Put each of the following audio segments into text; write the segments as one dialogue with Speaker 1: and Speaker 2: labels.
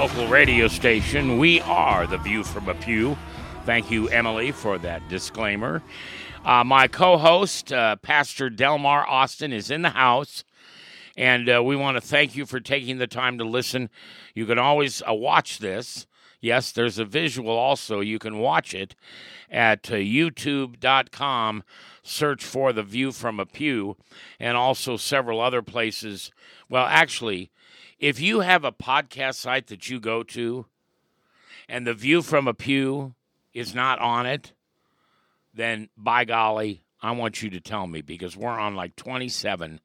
Speaker 1: Local radio station. We are The View from a Pew. Thank you, Emily, for that disclaimer. Uh, my co host, uh, Pastor Delmar Austin, is in the house. And uh, we want to thank you for taking the time to listen. You can always uh, watch this. Yes, there's a visual also. You can watch it at uh, youtube.com. Search for The View from a Pew and also several other places. Well, actually, if you have a podcast site that you go to and The View from a Pew is not on it, then by golly, I want you to tell me because we're on like 27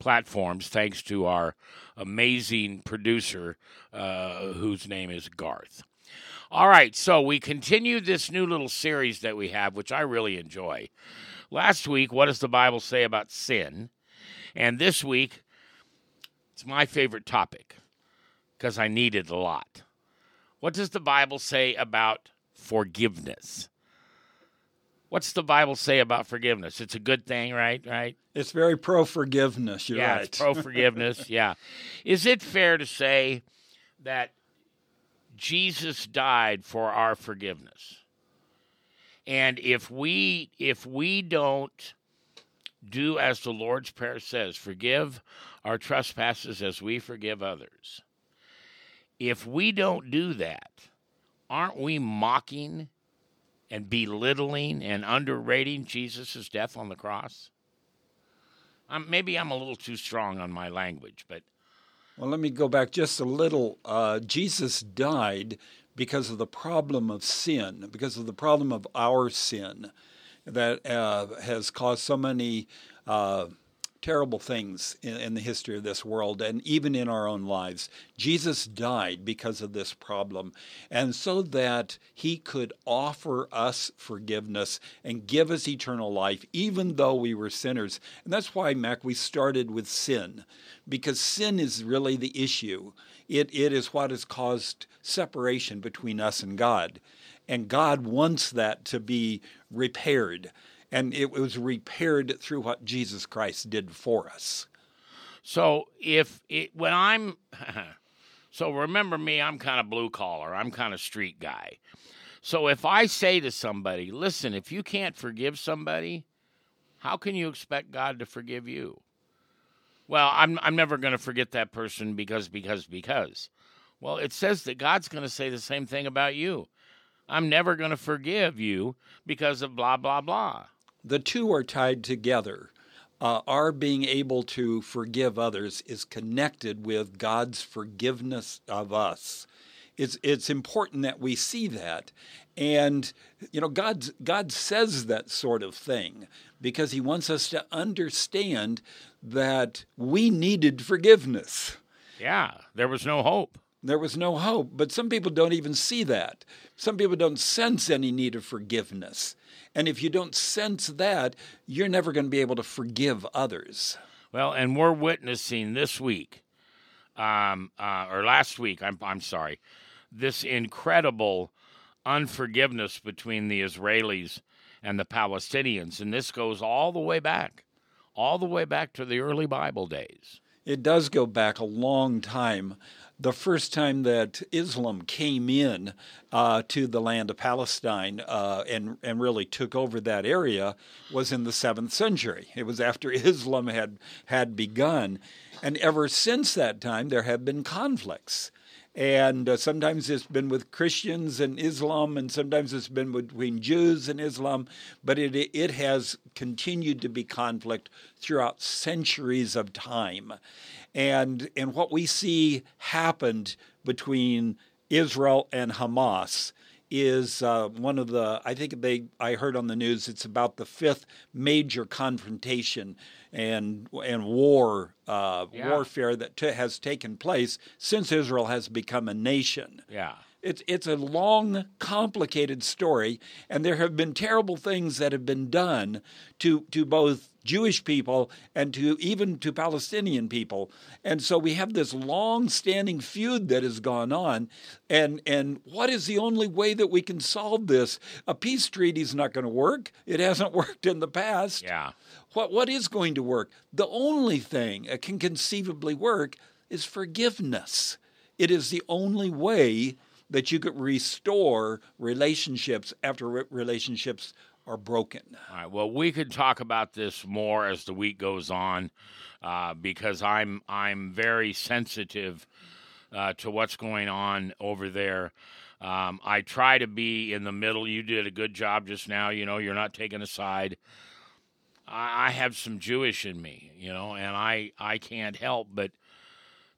Speaker 1: platforms thanks to our amazing producer uh, whose name is Garth. All right, so we continue this new little series that we have, which I really enjoy. Last week, what does the Bible say about sin? And this week, it's my favorite topic because I need it a lot. What does the Bible say about forgiveness? What's the Bible say about forgiveness? It's a good thing, right? Right?
Speaker 2: It's very pro forgiveness. You're
Speaker 1: yeah,
Speaker 2: right.
Speaker 1: it's pro forgiveness. yeah. Is it fair to say that Jesus died for our forgiveness? And if we if we don't do as the Lord's prayer says, forgive our trespasses as we forgive others. If we don't do that, aren't we mocking and belittling and underrating Jesus' death on the cross? Um, maybe I'm a little too strong on my language, but
Speaker 2: Well, let me go back just a little. Uh, Jesus died because of the problem of sin, because of the problem of our sin that uh, has caused so many uh, terrible things in, in the history of this world and even in our own lives. Jesus died because of this problem, and so that he could offer us forgiveness and give us eternal life, even though we were sinners. And that's why, Mac, we started with sin, because sin is really the issue. It, it is what has caused separation between us and God. And God wants that to be repaired. And it was repaired through what Jesus Christ did for us.
Speaker 1: So if it when I'm so remember me, I'm kind of blue collar. I'm kind of street guy. So if I say to somebody, "Listen, if you can't forgive somebody, how can you expect God to forgive you?" Well, I'm I'm never going to forget that person because because because. Well, it says that God's going to say the same thing about you. I'm never going to forgive you because of blah blah blah.
Speaker 2: The two are tied together. Uh, our being able to forgive others is connected with God's forgiveness of us. It's it's important that we see that, and you know God God says that sort of thing because He wants us to understand that we needed forgiveness.
Speaker 1: Yeah, there was no hope.
Speaker 2: There was no hope, but some people don't even see that. Some people don't sense any need of forgiveness. And if you don't sense that, you're never going to be able to forgive others.
Speaker 1: Well, and we're witnessing this week, um, uh, or last week, I'm, I'm sorry, this incredible unforgiveness between the Israelis and the Palestinians. And this goes all the way back, all the way back to the early Bible days.
Speaker 2: It does go back a long time. The first time that Islam came in uh, to the land of Palestine uh, and and really took over that area was in the seventh century. It was after Islam had had begun, and ever since that time there have been conflicts. And uh, sometimes it's been with Christians and Islam, and sometimes it's been between Jews and Islam, but it, it has continued to be conflict throughout centuries of time. And, and what we see happened between Israel and Hamas is uh, one of the. I think they. I heard on the news. It's about the fifth major confrontation and and war uh,
Speaker 1: Yeah.
Speaker 2: warfare that t- has taken place since Israel has become a nation.
Speaker 1: Yeah.
Speaker 2: It's it's a long, complicated story, and there have been terrible things that have been done to to both Jewish people and to even to Palestinian people. And so we have this long-standing feud that has gone on. And and what is the only way that we can solve this? A peace treaty is not going to work. It hasn't worked in the past.
Speaker 1: Yeah.
Speaker 2: What what is going to work? The only thing that can conceivably work is forgiveness. It is the only way that you could restore relationships after re- relationships are broken.
Speaker 1: All right. Well, we could talk about this more as the week goes on, uh, because I'm I'm very sensitive uh, to what's going on over there. Um, I try to be in the middle. You did a good job just now. You know, you're not taking a side. I, I have some Jewish in me, you know, and I I can't help but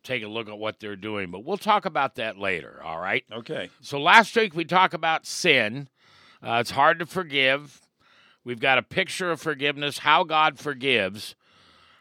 Speaker 1: take a look at what they're doing. But we'll talk about that later. All right.
Speaker 2: Okay.
Speaker 1: So last week we talked about sin. Uh, it's hard to forgive. We've got a picture of forgiveness, how God forgives.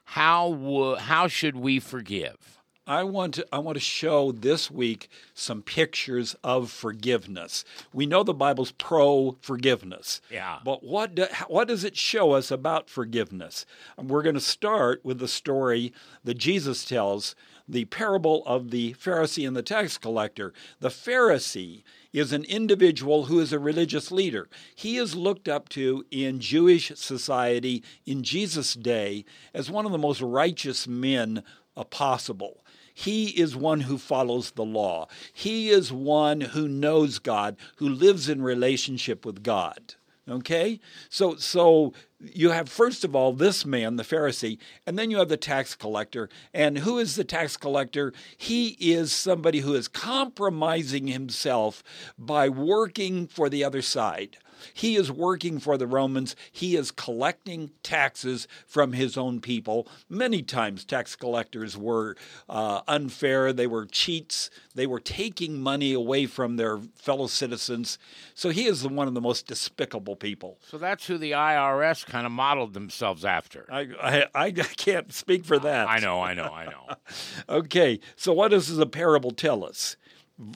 Speaker 1: How wo- how should we forgive?
Speaker 2: I want to I want to show this week some pictures of forgiveness. We know the Bible's pro forgiveness.
Speaker 1: Yeah.
Speaker 2: But what do, what does it show us about forgiveness? And we're going to start with the story that Jesus tells, the parable of the Pharisee and the tax collector. The Pharisee is an individual who is a religious leader. He is looked up to in Jewish society in Jesus' day as one of the most righteous men possible. He is one who follows the law. He is one who knows God, who lives in relationship with God. Okay? So so you have first of all this man, the Pharisee, and then you have the tax collector. And who is the tax collector? He is somebody who is compromising himself by working for the other side. He is working for the Romans. He is collecting taxes from his own people. Many times, tax collectors were uh, unfair. They were cheats. They were taking money away from their fellow citizens. So he is one of the most despicable people.
Speaker 1: So that's who the IRS kind of modeled themselves after.
Speaker 2: I, I, I can't speak for that.
Speaker 1: I know, I know, I know.
Speaker 2: Okay, so what does the parable tell us?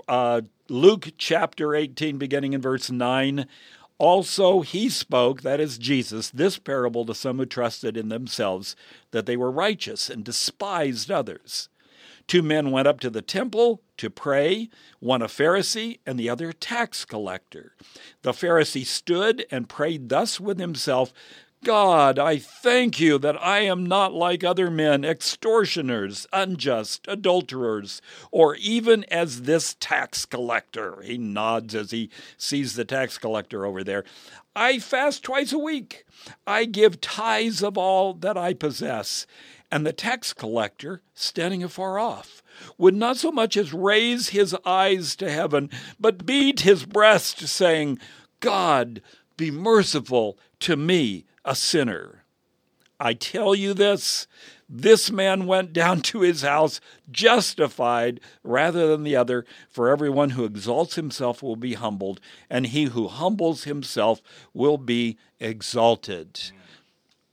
Speaker 2: Uh, Luke chapter 18, beginning in verse 9. Also, he spoke, that is Jesus, this parable to some who trusted in themselves that they were righteous and despised others. Two men went up to the temple to pray, one a Pharisee and the other a tax collector. The Pharisee stood and prayed thus with himself God, I thank you that I am not like other men, extortioners, unjust, adulterers, or even as this tax collector. He nods as he sees the tax collector over there. I fast twice a week. I give tithes of all that I possess. And the tax collector, standing afar off, would not so much as raise his eyes to heaven, but beat his breast, saying, God, be merciful to me, a sinner. I tell you this this man went down to his house justified rather than the other, for everyone who exalts himself will be humbled, and he who humbles himself will be exalted. Mm.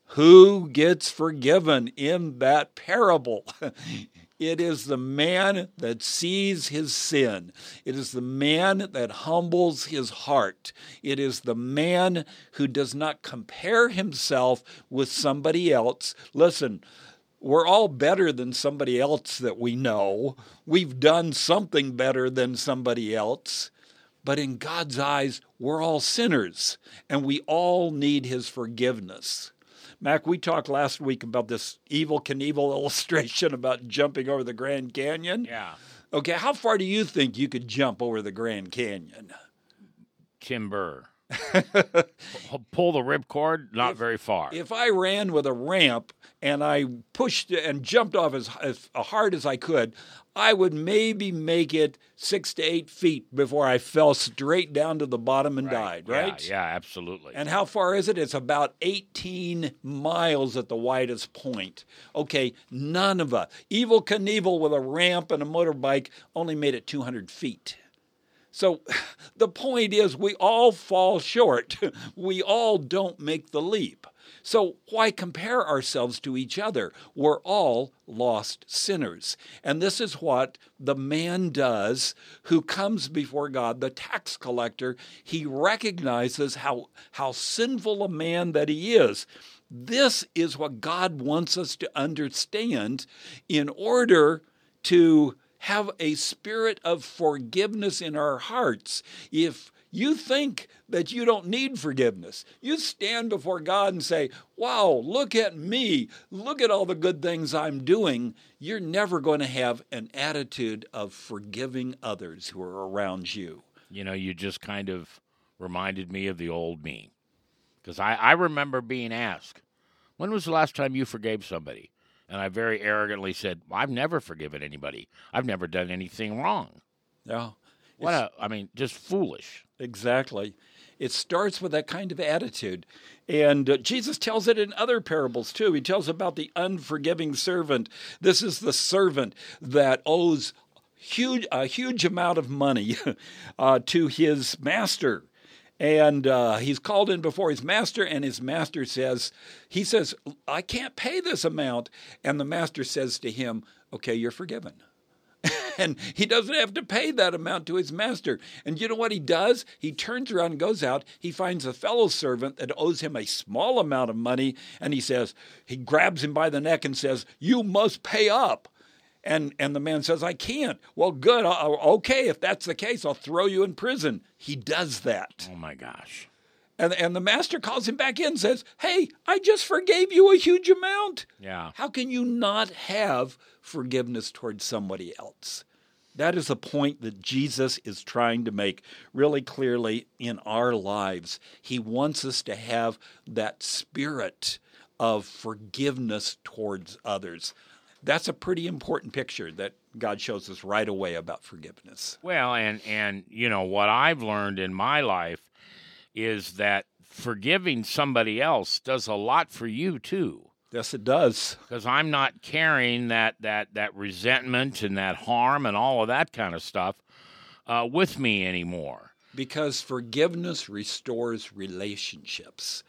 Speaker 2: Who gets forgiven in that parable? It is the man that sees his sin. It is the man that humbles his heart. It is the man who does not compare himself with somebody else. Listen, we're all better than somebody else that we know. We've done something better than somebody else. But in God's eyes, we're all sinners and we all need his forgiveness. Mac, we talked last week about this Evel Knievel illustration about jumping over the Grand Canyon.
Speaker 1: Yeah.
Speaker 2: Okay, how far do you think you could jump over the Grand Canyon?
Speaker 1: Timber. Pull the ripcord, not very far.
Speaker 2: If I ran with a ramp and I pushed and jumped off as, as hard as I could, I would maybe make it six to eight feet before I fell straight down to the bottom and died, right?
Speaker 1: Yeah, yeah, absolutely.
Speaker 2: And how far is it? It's about 18 miles at the widest point. Okay, none of us. Evel Knievel with a ramp and a motorbike only made it 200 feet. So the point is, we all fall short. we all don't make the leap. So why compare ourselves to each other? We're all lost sinners. And this is what the man does who comes before God, the tax collector. He recognizes how, how sinful a man that he is. This is what God wants us to understand in order to have a spirit of forgiveness in our hearts. If you think that you don't need forgiveness. You stand before God and say, Wow, look at me. Look at all the good things I'm doing. You're never going to have an attitude of forgiving others who are around you.
Speaker 1: You know, you just kind of reminded me of the old me. Because I, I remember being asked, When was the last time you forgave somebody? And I very arrogantly said, I've never forgiven anybody. I've never done anything wrong.
Speaker 2: Yeah.
Speaker 1: What a, I mean, just foolish.
Speaker 2: Exactly. It starts with that kind of attitude. And uh, Jesus tells it in other parables too. He tells about the unforgiving servant. This is the servant that owes huge a huge amount of money uh, to his master. And uh, he's called in before his master, and his master says, He says, I can't pay this amount. And the master says to him, Okay, you're forgiven. and he doesn't have to pay that amount to his master. And you know what he does? He turns around and goes out. He finds a fellow servant that owes him a small amount of money, and he says, he grabs him by the neck and says, You must pay up. And, and the man says, I can't. Well, good. I'll, okay, if that's the case, I'll throw you in prison. He does that.
Speaker 1: Oh, my gosh.
Speaker 2: And, and the master calls him back in and says, Hey, I just forgave you a huge amount.
Speaker 1: Yeah.
Speaker 2: How can you not have forgiveness towards somebody else? That is a point that Jesus is trying to make really clearly in our lives. He wants us to have that spirit of forgiveness towards others. That's a pretty important picture that God shows us right away about forgiveness.
Speaker 1: Well, and and you know what I've learned in my life is that forgiving somebody else does a lot for you too.
Speaker 2: Yes, it does.
Speaker 1: Because I'm not carrying that that that resentment and that harm and all of that kind of stuff uh, with me anymore.
Speaker 2: Because forgiveness restores relationships,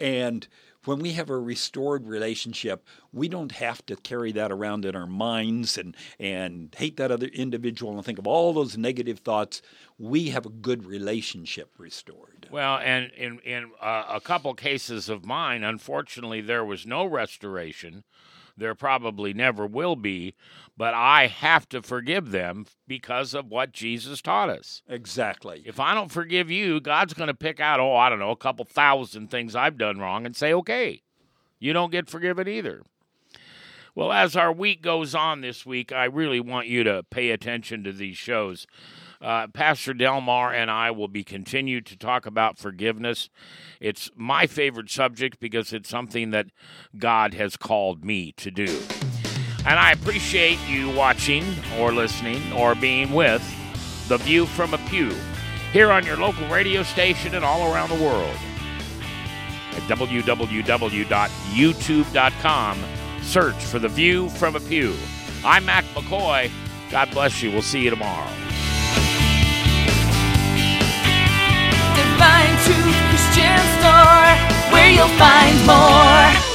Speaker 2: and when we have a restored relationship, we don't have to carry that around in our minds and, and hate that other individual and think of all those negative thoughts. We have a good relationship restored.
Speaker 1: Well, and in, in uh, a couple cases of mine, unfortunately, there was no restoration. There probably never will be, but I have to forgive them because of what Jesus taught us.
Speaker 2: Exactly.
Speaker 1: If I don't forgive you, God's going to pick out, oh, I don't know, a couple thousand things I've done wrong and say, okay, you don't get forgiven either. Well, as our week goes on this week, I really want you to pay attention to these shows. Uh, Pastor Delmar and I will be continued to talk about forgiveness. It's my favorite subject because it's something that God has called me to do. And I appreciate you watching or listening or being with The View from a Pew here on your local radio station and all around the world at www.youtube.com. Search for The View from a Pew. I'm Mac McKoy. God bless you. We'll see you tomorrow.
Speaker 3: Truth Christian Store, where you'll find more.